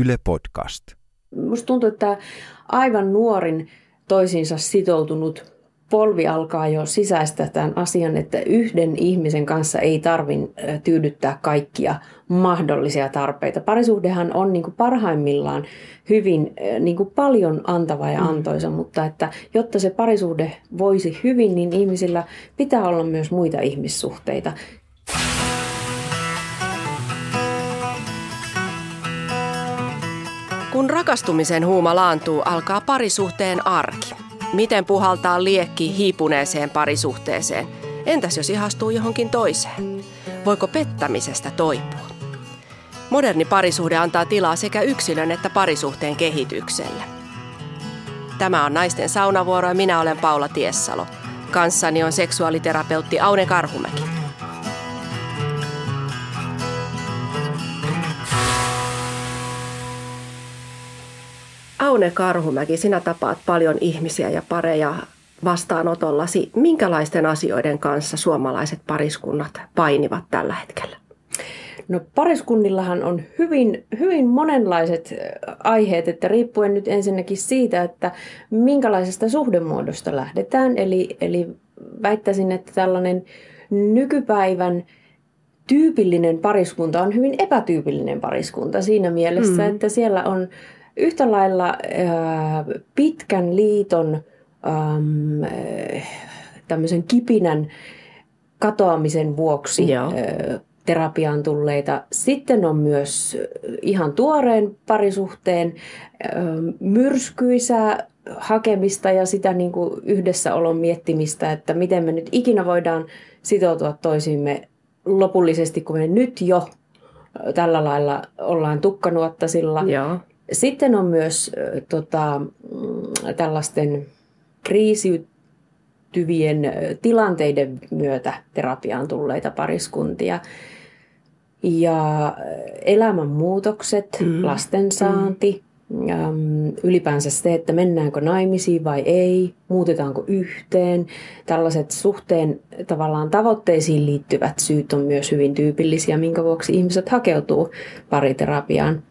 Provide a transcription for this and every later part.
Yle Podcast. Musta tuntuu, että aivan nuorin toisiinsa sitoutunut polvi alkaa jo sisäistä tämän asian, että yhden ihmisen kanssa ei tarvin tyydyttää kaikkia mahdollisia tarpeita. Parisuhdehan on niin kuin parhaimmillaan hyvin niin kuin paljon antava ja mm. antoisa, mm. mutta että jotta se parisuhde voisi hyvin, niin ihmisillä pitää olla myös muita ihmissuhteita. Kun rakastumisen huuma laantuu, alkaa parisuhteen arki. Miten puhaltaa liekki hiipuneeseen parisuhteeseen? Entäs jos ihastuu johonkin toiseen? Voiko pettämisestä toipua? Moderni parisuhde antaa tilaa sekä yksilön että parisuhteen kehitykselle. Tämä on Naisten saunavuoro ja minä olen Paula Tiessalo. Kanssani on seksuaaliterapeutti Aune Karhumäki. Aune Karhumäki, sinä tapaat paljon ihmisiä ja pareja vastaanotollasi. Minkälaisten asioiden kanssa suomalaiset pariskunnat painivat tällä hetkellä? No pariskunnillahan on hyvin, hyvin monenlaiset aiheet, että riippuen nyt ensinnäkin siitä, että minkälaisesta suhdemuodosta lähdetään. Eli, eli väittäisin, että tällainen nykypäivän tyypillinen pariskunta on hyvin epätyypillinen pariskunta siinä mielessä, mm. että siellä on yhtä lailla äh, pitkän liiton ähm, tämmöisen kipinän katoamisen vuoksi Joo. Äh, terapiaan tulleita. Sitten on myös ihan tuoreen parisuhteen äh, myrskyisää hakemista ja sitä niin kuin yhdessäolon miettimistä, että miten me nyt ikinä voidaan sitoutua toisiimme lopullisesti, kun me nyt jo tällä lailla ollaan tukkanuottasilla. Joo. Sitten on myös tota, tällaisten kriisiytyvien tilanteiden myötä terapiaan tulleita pariskuntia. Ja elämänmuutokset, mm. lastensaanti, mm. ylipäänsä se, että mennäänkö naimisiin vai ei, muutetaanko yhteen. Tällaiset suhteen tavallaan tavoitteisiin liittyvät syyt on myös hyvin tyypillisiä, minkä vuoksi ihmiset hakeutuu pariterapiaan.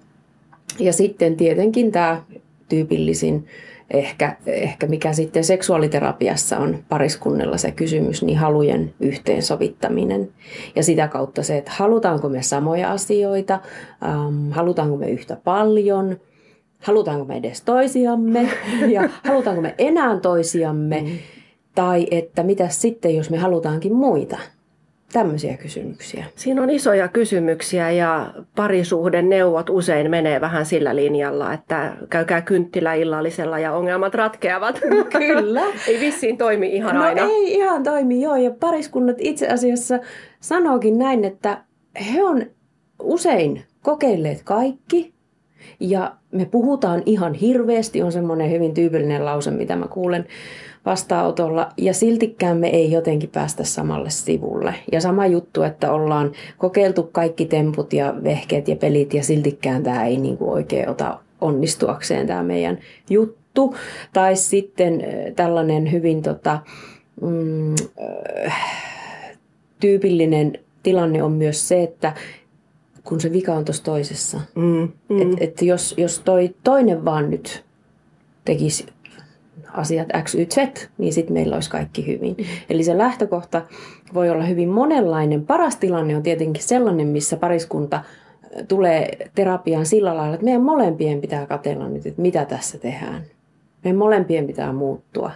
Ja sitten tietenkin tämä tyypillisin ehkä, ehkä mikä sitten seksuaaliterapiassa on pariskunnella se kysymys, niin halujen yhteensovittaminen. Ja sitä kautta se, että halutaanko me samoja asioita, ähm, halutaanko me yhtä paljon, halutaanko me edes toisiamme ja halutaanko me enää toisiamme. Mm. Tai että mitä sitten, jos me halutaankin muita tämmöisiä kysymyksiä. Siinä on isoja kysymyksiä ja parisuhden neuvot usein menee vähän sillä linjalla, että käykää kynttilä illallisella ja ongelmat ratkeavat. Kyllä. ei vissiin toimi ihan no aina. ei ihan toimi, joo. Ja pariskunnat itse asiassa sanookin näin, että he on usein kokeilleet kaikki ja me puhutaan ihan hirveästi, on semmoinen hyvin tyypillinen lause, mitä mä kuulen vastaanotolla ja siltikään me ei jotenkin päästä samalle sivulle. Ja sama juttu, että ollaan kokeiltu kaikki temput ja vehkeet ja pelit ja siltikään tämä ei niin kuin oikein ota onnistuakseen tämä meidän juttu. Tai sitten tällainen hyvin tota, mm, tyypillinen tilanne on myös se, että kun se vika on tuossa toisessa. Mm, mm. Että et jos, jos toi toinen vaan nyt tekisi asiat X, Y, Z, niin sitten meillä olisi kaikki hyvin. Eli se lähtökohta voi olla hyvin monenlainen. Paras tilanne on tietenkin sellainen, missä pariskunta tulee terapiaan sillä lailla, että meidän molempien pitää katella nyt, että mitä tässä tehdään. Meidän molempien pitää muuttua,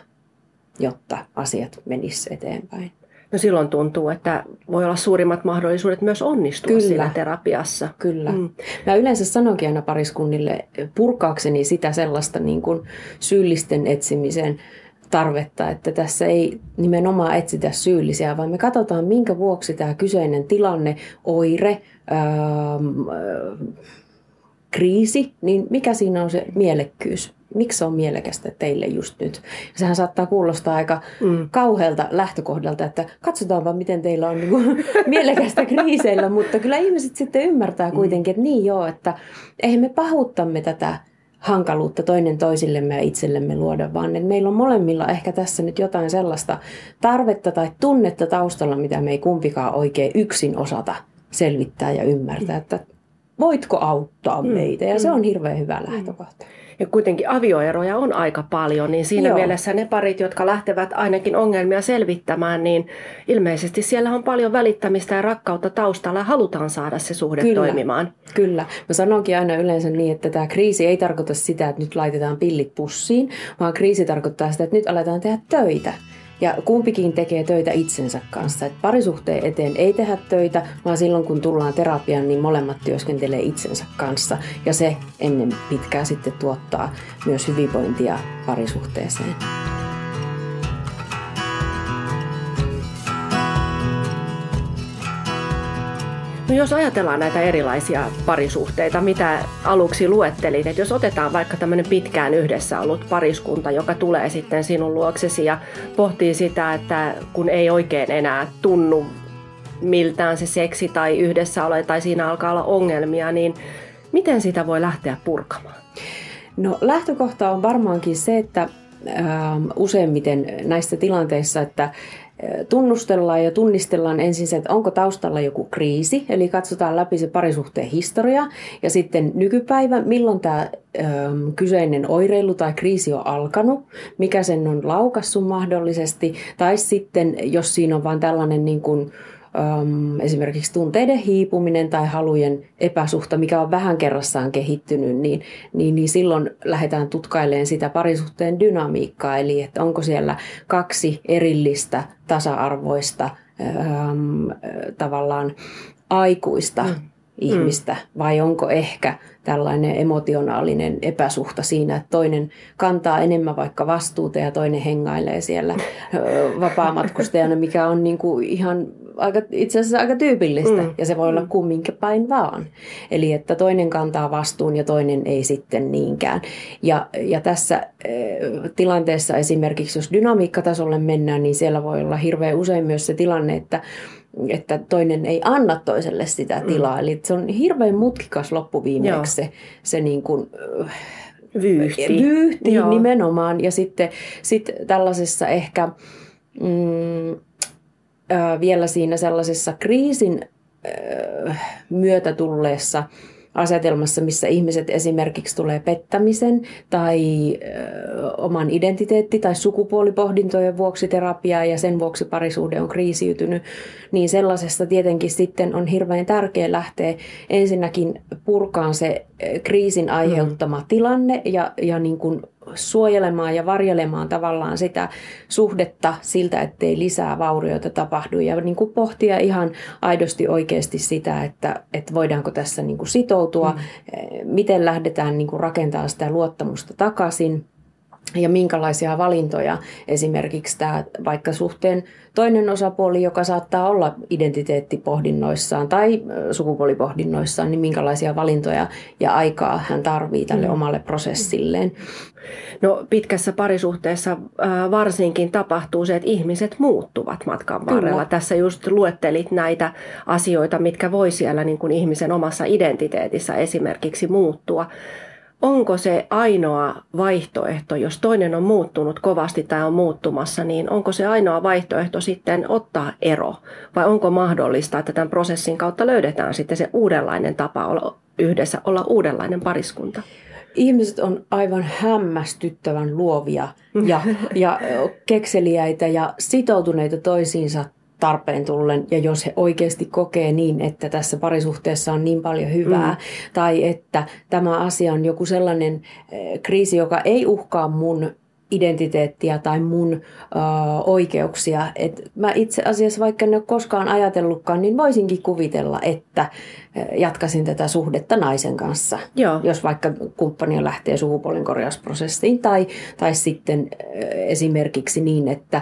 jotta asiat menisivät eteenpäin. No silloin tuntuu, että voi olla suurimmat mahdollisuudet myös onnistua Kyllä. siinä terapiassa. Kyllä. Mm. Mä yleensä sanonkin aina pariskunnille purkaakseni sitä sellaista niin kuin syyllisten etsimisen tarvetta, että tässä ei nimenomaan etsitä syyllisiä, vaan me katsotaan, minkä vuoksi tämä kyseinen tilanne, oire, ää, kriisi, niin mikä siinä on se mielekkyys miksi se on mielekästä teille just nyt. Sehän saattaa kuulostaa aika mm. kauhealta lähtökohdalta, että katsotaan vaan miten teillä on niin kuin mielekästä kriiseillä, mutta kyllä ihmiset sitten ymmärtää kuitenkin, että niin joo, että eihän me pahuttamme tätä hankaluutta toinen toisillemme ja itsellemme luoda, vaan että meillä on molemmilla ehkä tässä nyt jotain sellaista tarvetta tai tunnetta taustalla, mitä me ei kumpikaan oikein yksin osata selvittää ja ymmärtää, että voitko auttaa mm. meitä. Ja mm. se on hirveän hyvä lähtökohta. Mm ja kuitenkin avioeroja on aika paljon, niin siinä Joo. mielessä ne parit, jotka lähtevät ainakin ongelmia selvittämään, niin ilmeisesti siellä on paljon välittämistä ja rakkautta taustalla ja halutaan saada se suhde Kyllä. toimimaan. Kyllä. Mä sanonkin aina yleensä niin, että tämä kriisi ei tarkoita sitä, että nyt laitetaan pillit pussiin, vaan kriisi tarkoittaa sitä, että nyt aletaan tehdä töitä. Ja kumpikin tekee töitä itsensä kanssa. Et parisuhteen eteen ei tehdä töitä, vaan silloin kun tullaan terapiaan, niin molemmat työskentelee itsensä kanssa. Ja se ennen pitkää sitten tuottaa myös hyvinvointia parisuhteeseen. No jos ajatellaan näitä erilaisia parisuhteita, mitä aluksi luettelit, että jos otetaan vaikka tämmöinen pitkään yhdessä ollut pariskunta, joka tulee sitten sinun luoksesi ja pohtii sitä, että kun ei oikein enää tunnu miltään se seksi tai yhdessä ole tai siinä alkaa olla ongelmia, niin miten sitä voi lähteä purkamaan? No lähtökohta on varmaankin se, että äh, useimmiten näissä tilanteissa, että tunnustellaan ja tunnistellaan ensin se, että onko taustalla joku kriisi, eli katsotaan läpi se parisuhteen historia ja sitten nykypäivä, milloin tämä ö, kyseinen oireilu tai kriisi on alkanut, mikä sen on laukassut mahdollisesti, tai sitten jos siinä on vain tällainen niin kuin, esimerkiksi tunteiden hiipuminen tai halujen epäsuhta, mikä on vähän kerrassaan kehittynyt, niin, niin, niin silloin lähdetään tutkailemaan sitä parisuhteen dynamiikkaa, eli että onko siellä kaksi erillistä tasa-arvoista um, tavallaan aikuista mm. ihmistä, vai onko ehkä tällainen emotionaalinen epäsuhta siinä, että toinen kantaa enemmän vaikka vastuuta ja toinen hengailee siellä vapaamatkustajana, mikä on niin kuin ihan aika, itse asiassa aika tyypillistä mm. ja se voi olla mm. kumminkin päin vaan. Eli että toinen kantaa vastuun ja toinen ei sitten niinkään. Ja, ja tässä äh, tilanteessa esimerkiksi, jos dynamiikkatasolle mennään, niin siellä voi olla hirveän usein myös se tilanne, että että toinen ei anna toiselle sitä mm. tilaa. Mm. Eli se on hirveän mutkikas loppuviimeeksi se, se niin kuin, vyyhti, vyyhti nimenomaan. Ja sitten sit tällaisessa ehkä... Mm, vielä siinä sellaisessa kriisin myötä tulleessa asetelmassa, missä ihmiset esimerkiksi tulee pettämisen tai ö, oman identiteetti- tai sukupuolipohdintojen vuoksi terapiaa ja sen vuoksi parisuhde on kriisiytynyt, niin sellaisesta tietenkin sitten on hirveän tärkeää lähteä ensinnäkin purkaan se kriisin aiheuttama mm. tilanne ja, ja niin kuin suojelemaan ja varjelemaan tavallaan sitä suhdetta siltä, ettei lisää vaurioita tapahdu ja niin kuin pohtia ihan aidosti oikeasti sitä, että, että voidaanko tässä niin kuin sitoutua, mm. miten lähdetään niin kuin rakentamaan sitä luottamusta takaisin ja minkälaisia valintoja esimerkiksi tämä vaikka suhteen toinen osapuoli, joka saattaa olla identiteettipohdinnoissaan tai sukupuolipohdinnoissaan, niin minkälaisia valintoja ja aikaa hän tarvii tälle mm. omalle prosessilleen. No pitkässä parisuhteessa varsinkin tapahtuu se, että ihmiset muuttuvat matkan varrella. Kyllä. Tässä just luettelit näitä asioita, mitkä voi siellä niin kuin ihmisen omassa identiteetissä esimerkiksi muuttua onko se ainoa vaihtoehto, jos toinen on muuttunut kovasti tai on muuttumassa, niin onko se ainoa vaihtoehto sitten ottaa ero? Vai onko mahdollista, että tämän prosessin kautta löydetään sitten se uudenlainen tapa olla yhdessä, olla uudenlainen pariskunta? Ihmiset on aivan hämmästyttävän luovia ja, ja kekseliäitä ja sitoutuneita toisiinsa tarpeen tullen ja jos he oikeasti kokee niin, että tässä parisuhteessa on niin paljon hyvää mm. tai että tämä asia on joku sellainen eh, kriisi, joka ei uhkaa mun identiteettiä tai mun ö, oikeuksia. Et mä itse asiassa, vaikka en ole koskaan ajatellutkaan, niin voisinkin kuvitella, että jatkasin tätä suhdetta naisen kanssa. Joo. Jos vaikka kumppani lähtee sukupuolen korjausprosessiin tai, tai sitten esimerkiksi niin, että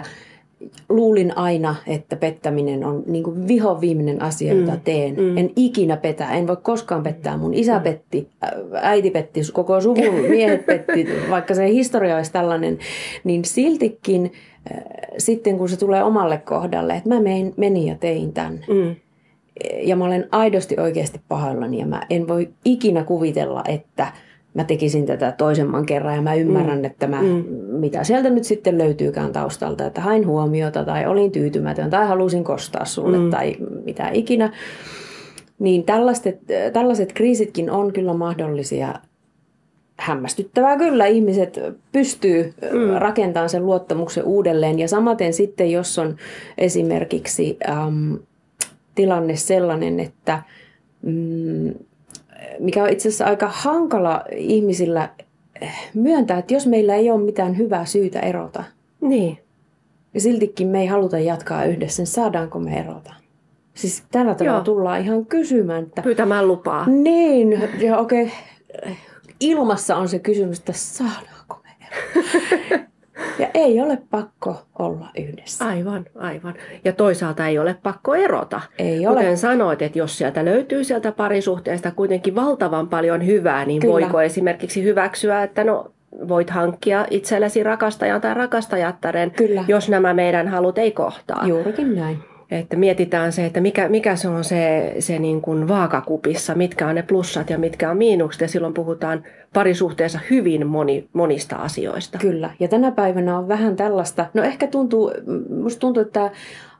luulin aina, että pettäminen on niin kuin viho viimeinen asia, jota mm. teen. Mm. En ikinä petä, en voi koskaan pettää. Mun isä mm. petti, äiti petti, koko suvun miehet petti, vaikka se historia olisi tällainen. Niin siltikin äh, sitten kun se tulee omalle kohdalle, että mä mein, menin ja tein tämän. Mm. Ja mä olen aidosti oikeasti pahoillani ja mä en voi ikinä kuvitella, että – mä tekisin tätä toisemman kerran ja mä ymmärrän, mm. että mä, mm. mitä sieltä nyt sitten löytyykään taustalta, että hain huomiota tai olin tyytymätön tai halusin kostaa sulle mm. tai mitä ikinä. niin tällaiset, tällaiset kriisitkin on kyllä mahdollisia hämmästyttävää kyllä. Ihmiset pystyy mm. rakentamaan sen luottamuksen uudelleen. Ja samaten sitten, jos on esimerkiksi äm, tilanne sellainen, että mm, mikä on itse asiassa aika hankala ihmisillä myöntää, että jos meillä ei ole mitään hyvää syytä erota, niin. ja siltikin me ei haluta jatkaa yhdessä, niin saadaanko me erota? Siis tällä tavalla Joo. tullaan ihan kysymään, että... Pyytämään lupaa. Niin, ja okei, okay. ilmassa on se kysymys, että saadaanko me erota? Ja ei ole pakko olla yhdessä. Aivan, aivan. Ja toisaalta ei ole pakko erota. Ei ole. Kuten sanoit, että jos sieltä löytyy sieltä parisuhteesta kuitenkin valtavan paljon hyvää, niin Kyllä. voiko esimerkiksi hyväksyä, että no voit hankkia itsellesi rakastajan tai rakastajattaren, Kyllä. jos nämä meidän halut ei kohtaa. Juurikin näin. Että mietitään se, että mikä, mikä se on se, se niin kuin vaakakupissa, mitkä on ne plussat ja mitkä on miinukset. Ja silloin puhutaan parisuhteessa hyvin moni, monista asioista. Kyllä. Ja tänä päivänä on vähän tällaista, no ehkä tuntuu, musta tuntuu, että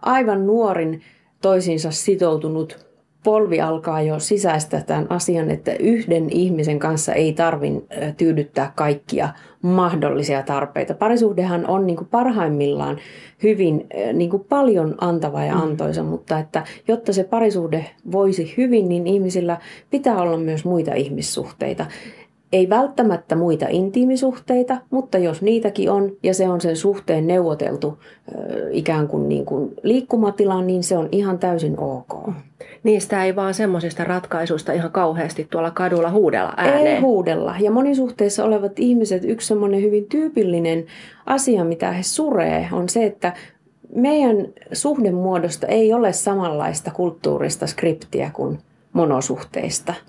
aivan nuorin toisiinsa sitoutunut polvi alkaa jo sisäistä tämän asian, että yhden ihmisen kanssa ei tarvin tyydyttää kaikkia mahdollisia tarpeita. Parisuhdehan on niin kuin parhaimmillaan hyvin niin kuin paljon antava ja mm. antoisa, mm. mutta että jotta se parisuhde voisi hyvin, niin ihmisillä pitää olla myös muita ihmissuhteita. Ei välttämättä muita intiimisuhteita, mutta jos niitäkin on ja se on sen suhteen neuvoteltu ikään kuin, niin kuin liikkumatilaan, niin se on ihan täysin ok. Niistä ei vaan semmoisista ratkaisuista ihan kauheasti tuolla kadulla huudella ääneen. Ei huudella. Ja monisuhteissa olevat ihmiset, yksi semmoinen hyvin tyypillinen asia, mitä he suree, on se, että meidän suhdemuodosta ei ole samanlaista kulttuurista skriptiä kuin monosuhteista –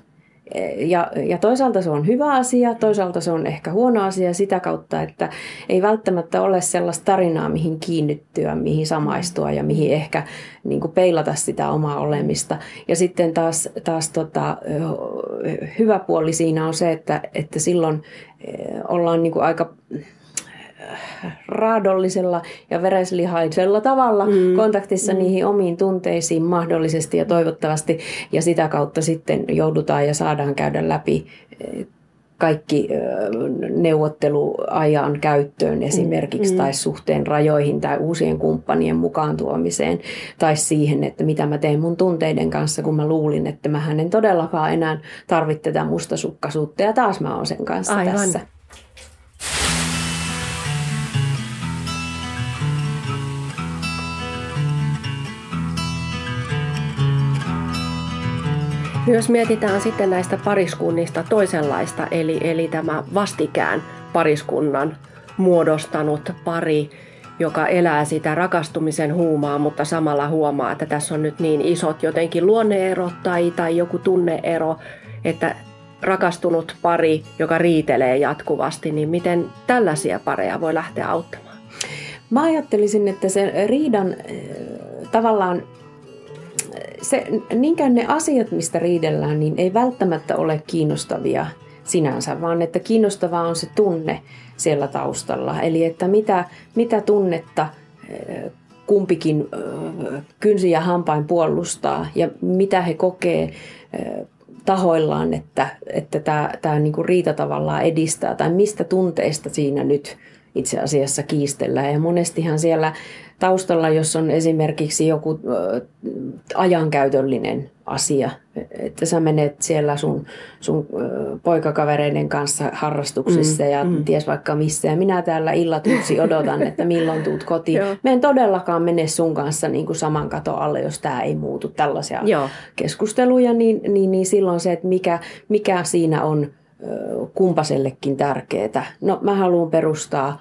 ja, ja toisaalta se on hyvä asia, toisaalta se on ehkä huono asia sitä kautta, että ei välttämättä ole sellaista tarinaa, mihin kiinnittyä, mihin samaistua ja mihin ehkä niin peilata sitä omaa olemista. Ja sitten taas, taas tota, hyvä puoli siinä on se, että, että silloin ollaan niin aika raadollisella ja vereslihaisella tavalla mm. kontaktissa mm. niihin omiin tunteisiin mahdollisesti ja toivottavasti. Ja sitä kautta sitten joudutaan ja saadaan käydä läpi eh, kaikki eh, neuvotteluajan käyttöön esimerkiksi mm. tai suhteen rajoihin tai uusien kumppanien mukaan tuomiseen tai siihen, että mitä mä teen mun tunteiden kanssa, kun mä luulin, että mä en todellakaan enää tarvitse tätä mustasukkaisuutta ja taas mä oon sen kanssa Aivan. tässä. Jos mietitään sitten näistä pariskunnista toisenlaista, eli, eli tämä vastikään pariskunnan muodostanut pari, joka elää sitä rakastumisen huumaa, mutta samalla huomaa, että tässä on nyt niin isot jotenkin luonneerot tai, tai joku tunneero, että rakastunut pari, joka riitelee jatkuvasti, niin miten tällaisia pareja voi lähteä auttamaan? Mä ajattelisin, että se riidan tavallaan se, niinkään ne asiat, mistä riidellään, niin ei välttämättä ole kiinnostavia sinänsä, vaan että kiinnostavaa on se tunne siellä taustalla. Eli että mitä, mitä tunnetta eh, kumpikin eh, kynsi ja hampain puolustaa ja mitä he kokee eh, tahoillaan, että, että tämä, tämä niin riita tavallaan edistää tai mistä tunteista siinä nyt itse asiassa kiistellään. Ja monestihan siellä taustalla, jos on esimerkiksi joku ajankäytöllinen asia, että sä menet siellä sun, sun poikakavereiden kanssa harrastuksissa mm, ja mm. ties vaikka missä ja minä täällä illat yksi odotan, että milloin tuut kotiin. Mä en todellakaan mene sun kanssa niin kuin saman kato alle, jos tämä ei muutu. Tällaisia Joo. keskusteluja, niin, niin, niin silloin se, että mikä, mikä siinä on kumpasellekin tärkeää. No mä haluan perustaa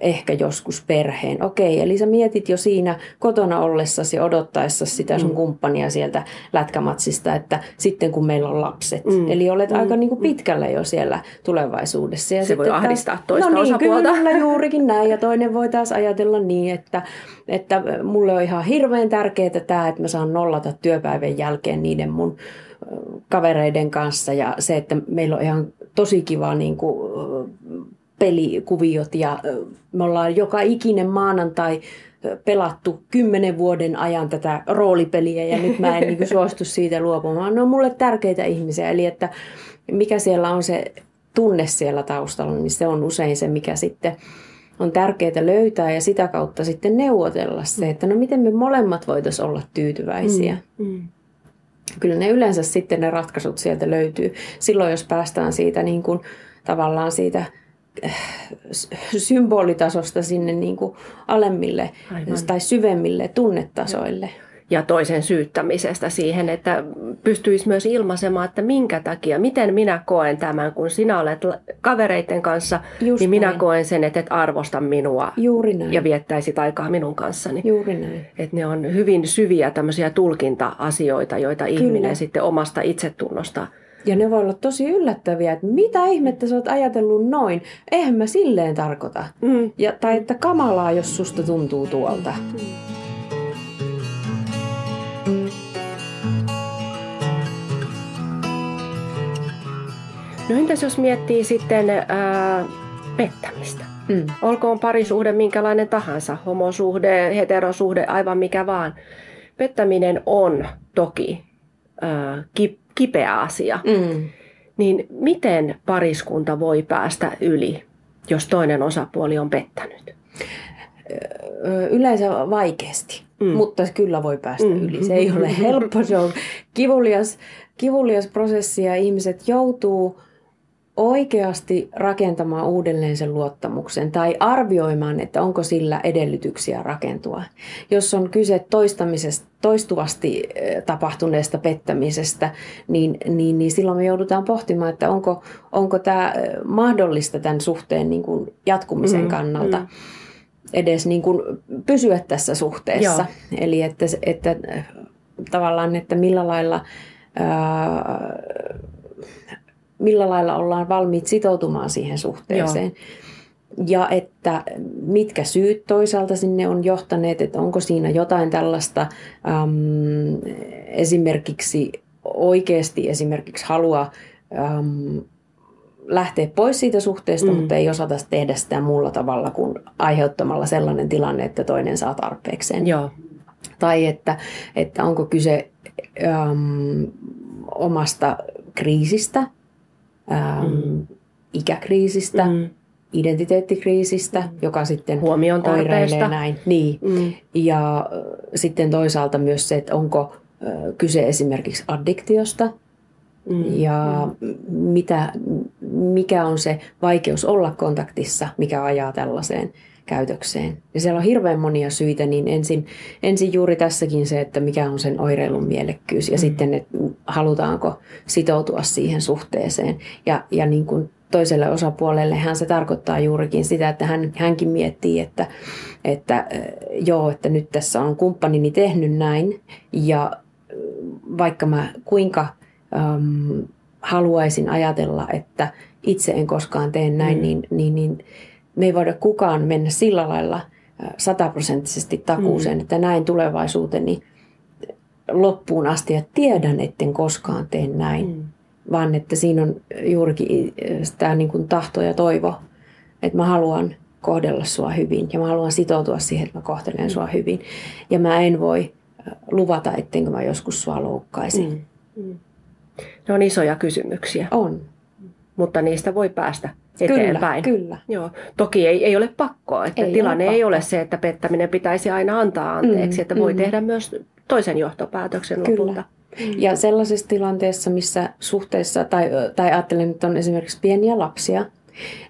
ehkä joskus perheen. Okei, eli sä mietit jo siinä kotona ollessasi odottaessa sitä sun mm. kumppania sieltä lätkämatsista, että sitten kun meillä on lapset. Mm. Eli olet mm. aika niin kuin pitkällä jo siellä tulevaisuudessa. Ja Se voi ahdistaa toista no niin, osapuolta. Kyllä, juurikin näin. Ja toinen voi taas ajatella niin, että, että mulle on ihan hirveän tärkeää tämä, että mä saan nollata työpäivän jälkeen niiden mun kavereiden kanssa ja se, että meillä on ihan tosi kiva niin kuin, pelikuviot ja me ollaan joka ikinen maanantai pelattu kymmenen vuoden ajan tätä roolipeliä ja nyt mä en niin suostu siitä luopumaan. Ne on mulle tärkeitä ihmisiä, eli että mikä siellä on se tunne siellä taustalla, niin se on usein se, mikä sitten on tärkeää löytää ja sitä kautta sitten neuvotella se, että no miten me molemmat voitaisiin olla tyytyväisiä. Mm, mm. Kyllä ne yleensä sitten ne ratkaisut sieltä löytyy. Silloin jos päästään siitä niin kuin, tavallaan siitä äh, symbolitasosta sinne niin kuin alemmille Aivan. tai syvemmille tunnetasoille. Ja ja toisen syyttämisestä siihen, että pystyisi myös ilmaisemaan, että minkä takia, miten minä koen tämän, kun sinä olet kavereiden kanssa, Just niin minä näin. koen sen, että et arvosta minua Juuri näin. ja viettäisit aikaa minun kanssani. Juuri näin. Että ne on hyvin syviä tämmöisiä tulkinta-asioita, joita Kyllä. ihminen sitten omasta itsetunnosta ja ne voi olla tosi yllättäviä, että mitä ihmettä sä oot ajatellut noin, eihän mä silleen tarkoita. Mm. Ja, tai että kamalaa, jos susta tuntuu tuolta. Mm. No entäs jos miettii sitten ää, pettämistä? Mm. Olkoon parisuhde minkälainen tahansa, homosuhde, heterosuhde, aivan mikä vaan. Pettäminen on toki ää, kipeä asia. Mm. Niin miten pariskunta voi päästä yli, jos toinen osapuoli on pettänyt? Yleensä vaikeasti, mm. mutta kyllä voi päästä mm. yli. Se ei ole helppo, se on kivulias, kivulias prosessi ja ihmiset joutuu oikeasti rakentamaan uudelleen sen luottamuksen tai arvioimaan, että onko sillä edellytyksiä rakentua. Jos on kyse toistamisesta, toistuvasti eh, tapahtuneesta pettämisestä, niin, niin, niin silloin me joudutaan pohtimaan, että onko, onko tämä eh, mahdollista tämän suhteen niin kuin jatkumisen mm, kannalta. Mm edes niin kuin pysyä tässä suhteessa. Joo. Eli että, että tavallaan, että millä lailla ää, millä lailla ollaan valmiit sitoutumaan siihen suhteeseen. Joo. Ja että mitkä syyt toisaalta sinne on johtaneet, että onko siinä jotain tällaista äm, esimerkiksi oikeasti esimerkiksi halua äm, lähteä pois siitä suhteesta, mm. mutta ei osata tehdä sitä muulla tavalla kuin aiheuttamalla sellainen tilanne, että toinen saa tarpeekseen. Joo. Tai että, että onko kyse äm, omasta kriisistä, ähm, mm. ikäkriisistä, mm. identiteettikriisistä, mm. joka sitten Huomion oireilee näin. Niin. Mm. Ja sitten toisaalta myös se, että onko kyse esimerkiksi addiktiosta, Mm, ja mm. Mitä, mikä on se vaikeus olla kontaktissa, mikä ajaa tällaiseen käytökseen. Ja siellä on hirveän monia syitä, niin ensin, ensin juuri tässäkin se, että mikä on sen oireilun mielekkyys ja mm. sitten, että halutaanko sitoutua siihen suhteeseen. Ja, ja niin kuin toiselle osapuolellehan se tarkoittaa juurikin sitä, että hän, hänkin miettii, että, että joo, että nyt tässä on kumppanini tehnyt näin ja vaikka mä kuinka äm, haluaisin ajatella, että itse en koskaan tee näin, mm. niin, niin, niin me ei voida kukaan mennä sillä lailla sataprosenttisesti takuuseen, mm. että näin tulevaisuuteni loppuun asti ja tiedän, etten koskaan tee näin. Mm. Vaan että siinä on juurikin tämä niin kuin tahto ja toivo, että mä haluan kohdella sua hyvin ja mä haluan sitoutua siihen, että mä kohtelen mm. sua hyvin. Ja mä en voi luvata, ettenkö mä joskus sua loukkaisin. Mm. Mm. Ne on isoja kysymyksiä. On. Mutta niistä voi päästä eteenpäin. Kyllä, kyllä. Joo. Toki ei, ei ole pakkoa. Että ei tilanne ole ei ole se, että pettäminen pitäisi aina antaa anteeksi. Mm, että voi mm. tehdä myös toisen johtopäätöksen kyllä. lopulta. Ja sellaisessa tilanteessa, missä suhteessa, tai, tai ajattelen, että on esimerkiksi pieniä lapsia,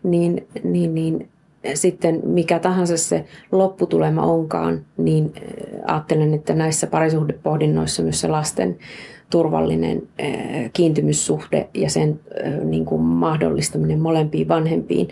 niin, niin, niin sitten mikä tahansa se lopputulema onkaan, niin ajattelen, että näissä parisuhdepohdinnoissa myös se lasten turvallinen eh, kiintymyssuhde ja sen eh, niin kuin mahdollistaminen molempiin vanhempiin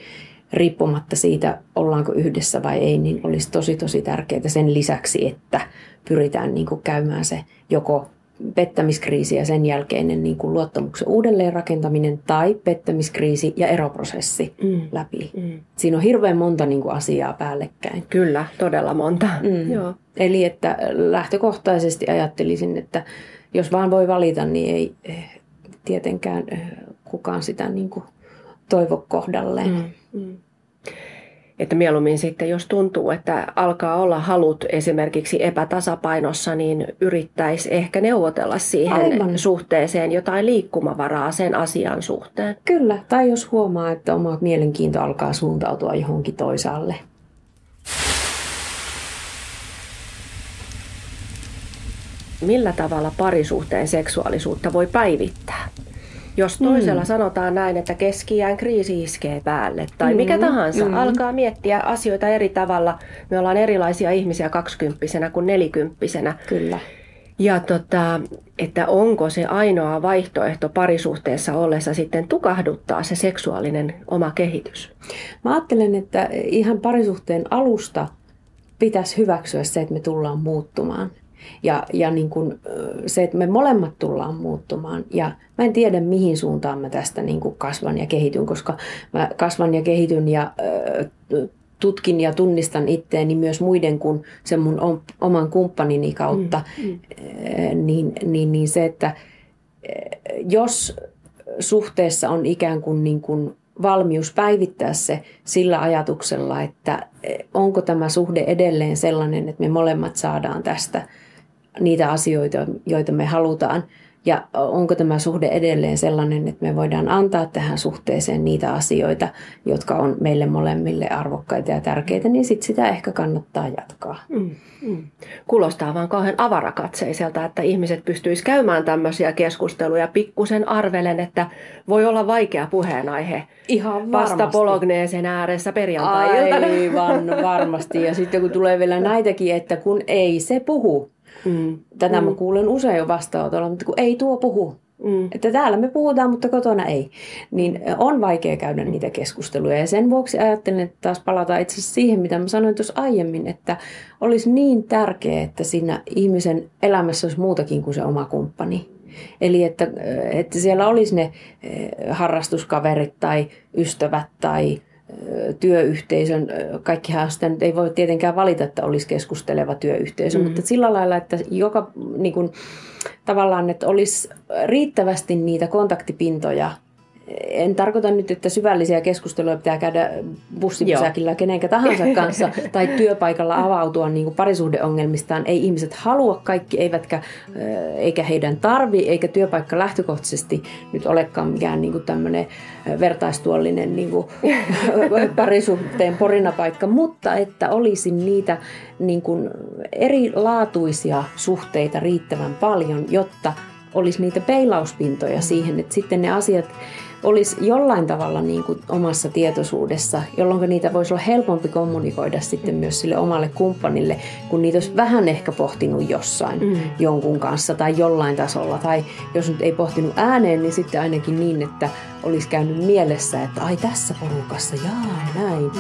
riippumatta siitä, ollaanko yhdessä vai ei, niin olisi tosi tosi tärkeää sen lisäksi, että pyritään niin kuin käymään se joko pettämiskriisi ja sen jälkeinen niin kuin luottamuksen uudelleenrakentaminen tai pettämiskriisi ja eroprosessi mm. läpi. Mm. Siinä on hirveän monta niin kuin asiaa päällekkäin. Kyllä, todella monta. Mm. Joo. Eli että lähtökohtaisesti ajattelisin, että jos vaan voi valita, niin ei eh, tietenkään eh, kukaan sitä niin kuin toivo kohdalleen. Mm, mm. että mieluummin sitten, jos tuntuu, että alkaa olla halut esimerkiksi epätasapainossa, niin yrittäisi ehkä neuvotella siihen Aivan. suhteeseen jotain liikkumavaraa sen asian suhteen. Kyllä, tai jos huomaa, että oma mielenkiinto alkaa suuntautua johonkin toisaalle. Millä tavalla parisuhteen seksuaalisuutta voi päivittää? Jos toisella mm. sanotaan näin, että keskiään kriisi iskee päälle tai mm. mikä tahansa, mm. alkaa miettiä asioita eri tavalla. Me ollaan erilaisia ihmisiä kaksikymppisenä kuin nelikymppisenä. Kyllä. Ja tota, että onko se ainoa vaihtoehto parisuhteessa ollessa sitten tukahduttaa se seksuaalinen oma kehitys? Mä ajattelen, että ihan parisuhteen alusta pitäisi hyväksyä se, että me tullaan muuttumaan. Ja, ja niin kuin se, että me molemmat tullaan muuttumaan. Ja mä en tiedä, mihin suuntaan mä tästä niin kuin kasvan ja kehityn, koska mä kasvan ja kehityn ja tutkin ja tunnistan itteeni myös muiden kuin sen mun oman kumppanini kautta. Mm, mm. Niin, niin, niin se, että jos suhteessa on ikään kuin, niin kuin valmius päivittää se sillä ajatuksella, että onko tämä suhde edelleen sellainen, että me molemmat saadaan tästä – niitä asioita, joita me halutaan. Ja onko tämä suhde edelleen sellainen, että me voidaan antaa tähän suhteeseen niitä asioita, jotka on meille molemmille arvokkaita ja tärkeitä, niin sitten sitä ehkä kannattaa jatkaa. Mm, mm. Kuulostaa vaan kauhean avarakatseiselta, että ihmiset pystyisivät käymään tämmöisiä keskusteluja. Pikkusen arvelen, että voi olla vaikea puheenaihe. Ihan. Vasta Pologneesen ääressä perjantai-iltana. Aivan varmasti. Ja sitten kun tulee vielä näitäkin, että kun ei se puhu, Mm. Tätä mm. mä kuulen usein jo vastaanotolla, mutta kun ei tuo puhu. Mm. Että täällä me puhutaan, mutta kotona ei. Niin on vaikea käydä niitä keskusteluja. Ja sen vuoksi ajattelen, että taas palataan itse asiassa siihen, mitä mä sanoin tuossa aiemmin, että olisi niin tärkeää, että siinä ihmisen elämässä olisi muutakin kuin se oma kumppani. Eli että, että siellä olisi ne harrastuskaverit tai ystävät tai työyhteisön, kaikkihan sitä nyt ei voi tietenkään valita, että olisi keskusteleva työyhteisö, mm. mutta sillä lailla, että joka niin kuin, tavallaan, että olisi riittävästi niitä kontaktipintoja en tarkoita nyt, että syvällisiä keskusteluja pitää käydä bussipysäkillä kenenkä tahansa kanssa tai työpaikalla avautua niin kuin parisuhdeongelmistaan. Ei ihmiset halua kaikki, eivätkä, eikä heidän tarvi, eikä työpaikka lähtökohtaisesti nyt olekaan mikään niin kuin tämmöinen vertaistuollinen niin kuin parisuhteen porinapaikka, mutta että olisi niitä niin kuin erilaatuisia suhteita riittävän paljon, jotta olisi niitä peilauspintoja siihen, että sitten ne asiat olisi jollain tavalla niin kuin omassa tietoisuudessa, jolloin niitä voisi olla helpompi kommunikoida sitten myös sille omalle kumppanille, kun niitä olisi vähän ehkä pohtinut jossain mm. jonkun kanssa tai jollain tasolla. Tai jos nyt ei pohtinut ääneen, niin sitten ainakin niin, että olisi käynyt mielessä, että ai tässä porukassa, jaa näin.